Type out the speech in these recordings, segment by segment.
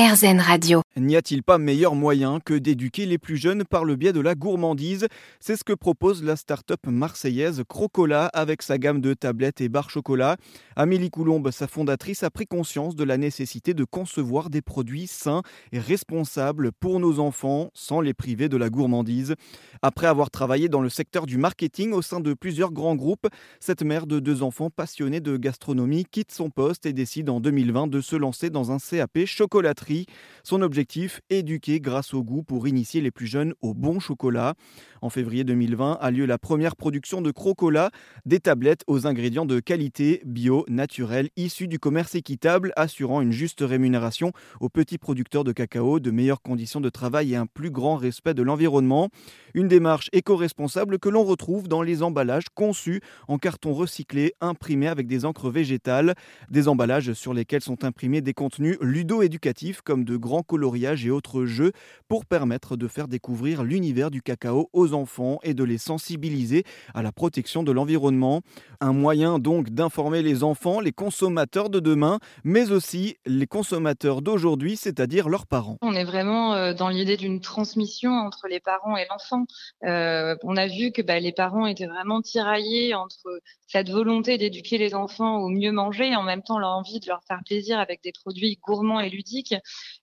RZN Radio. N'y a-t-il pas meilleur moyen que d'éduquer les plus jeunes par le biais de la gourmandise? C'est ce que propose la start-up marseillaise Crocola avec sa gamme de tablettes et barres chocolat. Amélie Coulombe, sa fondatrice, a pris conscience de la nécessité de concevoir des produits sains et responsables pour nos enfants sans les priver de la gourmandise. Après avoir travaillé dans le secteur du marketing au sein de plusieurs grands groupes, cette mère de deux enfants passionnée de gastronomie quitte son poste et décide en 2020 de se lancer dans un CAP chocolaterie son objectif, éduquer grâce au goût pour initier les plus jeunes au bon chocolat. En février 2020 a lieu la première production de Crocola, des tablettes aux ingrédients de qualité, bio, naturels, issus du commerce équitable, assurant une juste rémunération aux petits producteurs de cacao, de meilleures conditions de travail et un plus grand respect de l'environnement. Une démarche éco-responsable que l'on retrouve dans les emballages conçus en carton recyclé, imprimés avec des encres végétales, des emballages sur lesquels sont imprimés des contenus ludo-éducatifs comme de grands et autres jeux pour permettre de faire découvrir l'univers du cacao aux enfants et de les sensibiliser à la protection de l'environnement. Un moyen donc d'informer les enfants, les consommateurs de demain, mais aussi les consommateurs d'aujourd'hui, c'est-à-dire leurs parents. On est vraiment euh, dans l'idée d'une transmission entre les parents et l'enfant. Euh, on a vu que bah, les parents étaient vraiment tiraillés entre cette volonté d'éduquer les enfants au mieux manger et en même temps leur envie de leur faire plaisir avec des produits gourmands et ludiques.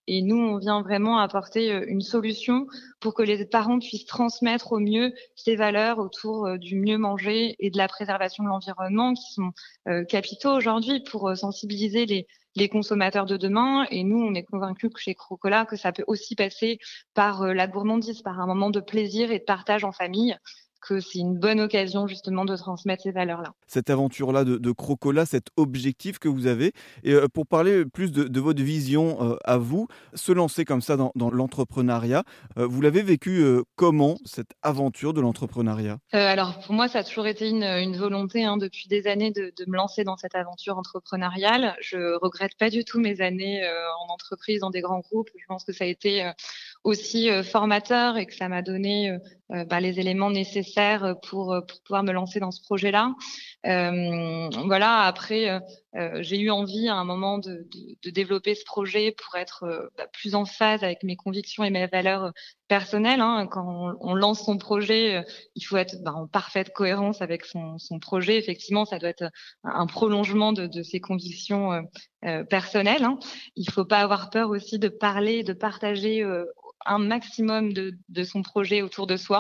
Et nous, on vient vraiment apporter euh, une solution pour que les parents puissent transmettre au mieux ces valeurs autour euh, du mieux manger et de la préservation de l'environnement qui sont euh, capitaux aujourd'hui pour sensibiliser les, consommateurs de demain. Et nous, on est convaincus que chez Crocola, que ça peut aussi passer par la gourmandise, par un moment de plaisir et de partage en famille que c'est une bonne occasion justement de transmettre ces valeurs-là. Cette aventure-là de, de, Crocola, cet objectif que vous avez, et euh, pour parler plus de, votre vision euh, à vous, se lancer comme ça dans, l'entrepreneuriat, euh, vous l'avez vécu comment cette aventure de l'entrepreneuriat? Alors pour moi, ça a toujours été une, volonté hein, depuis des années de, me lancer dans cette aventure entrepreneuriale. Je regrette pas du tout mes années en entreprise, dans des grands groupes. Je pense que ça a été aussi formateur et que ça m'a donné bah, les éléments nécessaires euh, pour, euh, pour pouvoir me lancer dans ce projet-là. Euh, voilà, après, j'ai eu envie à un moment de, développer ce projet pour être bah, plus en phase avec mes convictions et mes valeurs personnelles. Hein. Quand on, lance son projet, il faut être bah, en parfaite cohérence avec son, projet. Effectivement, ça doit être un prolongement de, ses convictions personnelles. Hein. Il ne faut pas avoir peur aussi de parler, de partager un maximum de, son projet autour de soi.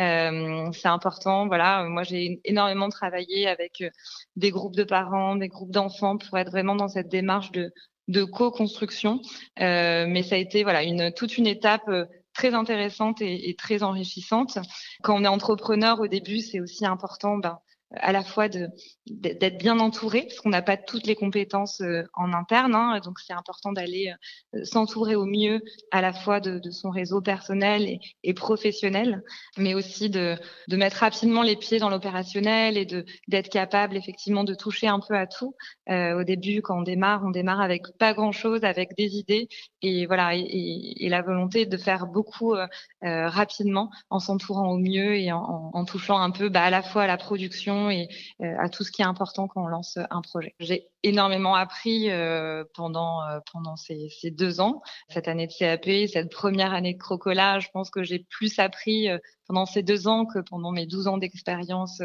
Euh, c'est important. Voilà, moi j'ai énormément travaillé avec euh, des groupes de parents, des groupes d'enfants pour être vraiment dans cette démarche de, co-construction. Euh, mais ça a été voilà une toute une étape très intéressante et, et, très enrichissante. Quand on est entrepreneur au début, c'est aussi important ben, à la fois d'être bien entouré, parce qu'on n'a pas toutes les compétences euh, en interne, hein, donc c'est important d'aller euh, s'entourer au mieux à la fois de, de son réseau personnel et, professionnel, mais aussi de, de, mettre rapidement les pieds dans l'opérationnel et d'être capable effectivement de toucher un peu à tout. Euh, au début, quand on démarre, on démarre avec pas grand-chose, avec des idées et voilà et, et, la volonté de faire beaucoup euh, rapidement en s'entourant au mieux et en, en, touchant un peu bah, à la fois à la production et euh, à tout ce qui est important quand on lance un projet. J'ai énormément appris euh, pendant euh, pendant ces, ces, deux ans, cette année de CAP, cette première année de Crocola. Je pense que j'ai plus appris pendant ces deux ans que pendant mes 12 ans d'expérience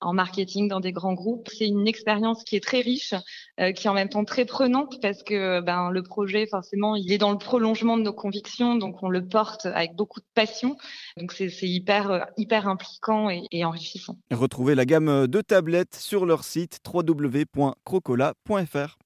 en marketing dans des grands groupes. C'est une expérience qui est très riche, qui est en même temps très prenante parce que ben le projet forcément il est dans le prolongement de nos convictions, donc on le porte avec beaucoup de passion. Donc c'est hyper hyper impliquant et, et enrichissant. Retrouvez la gamme de tablettes sur leur site www.crocola.fr.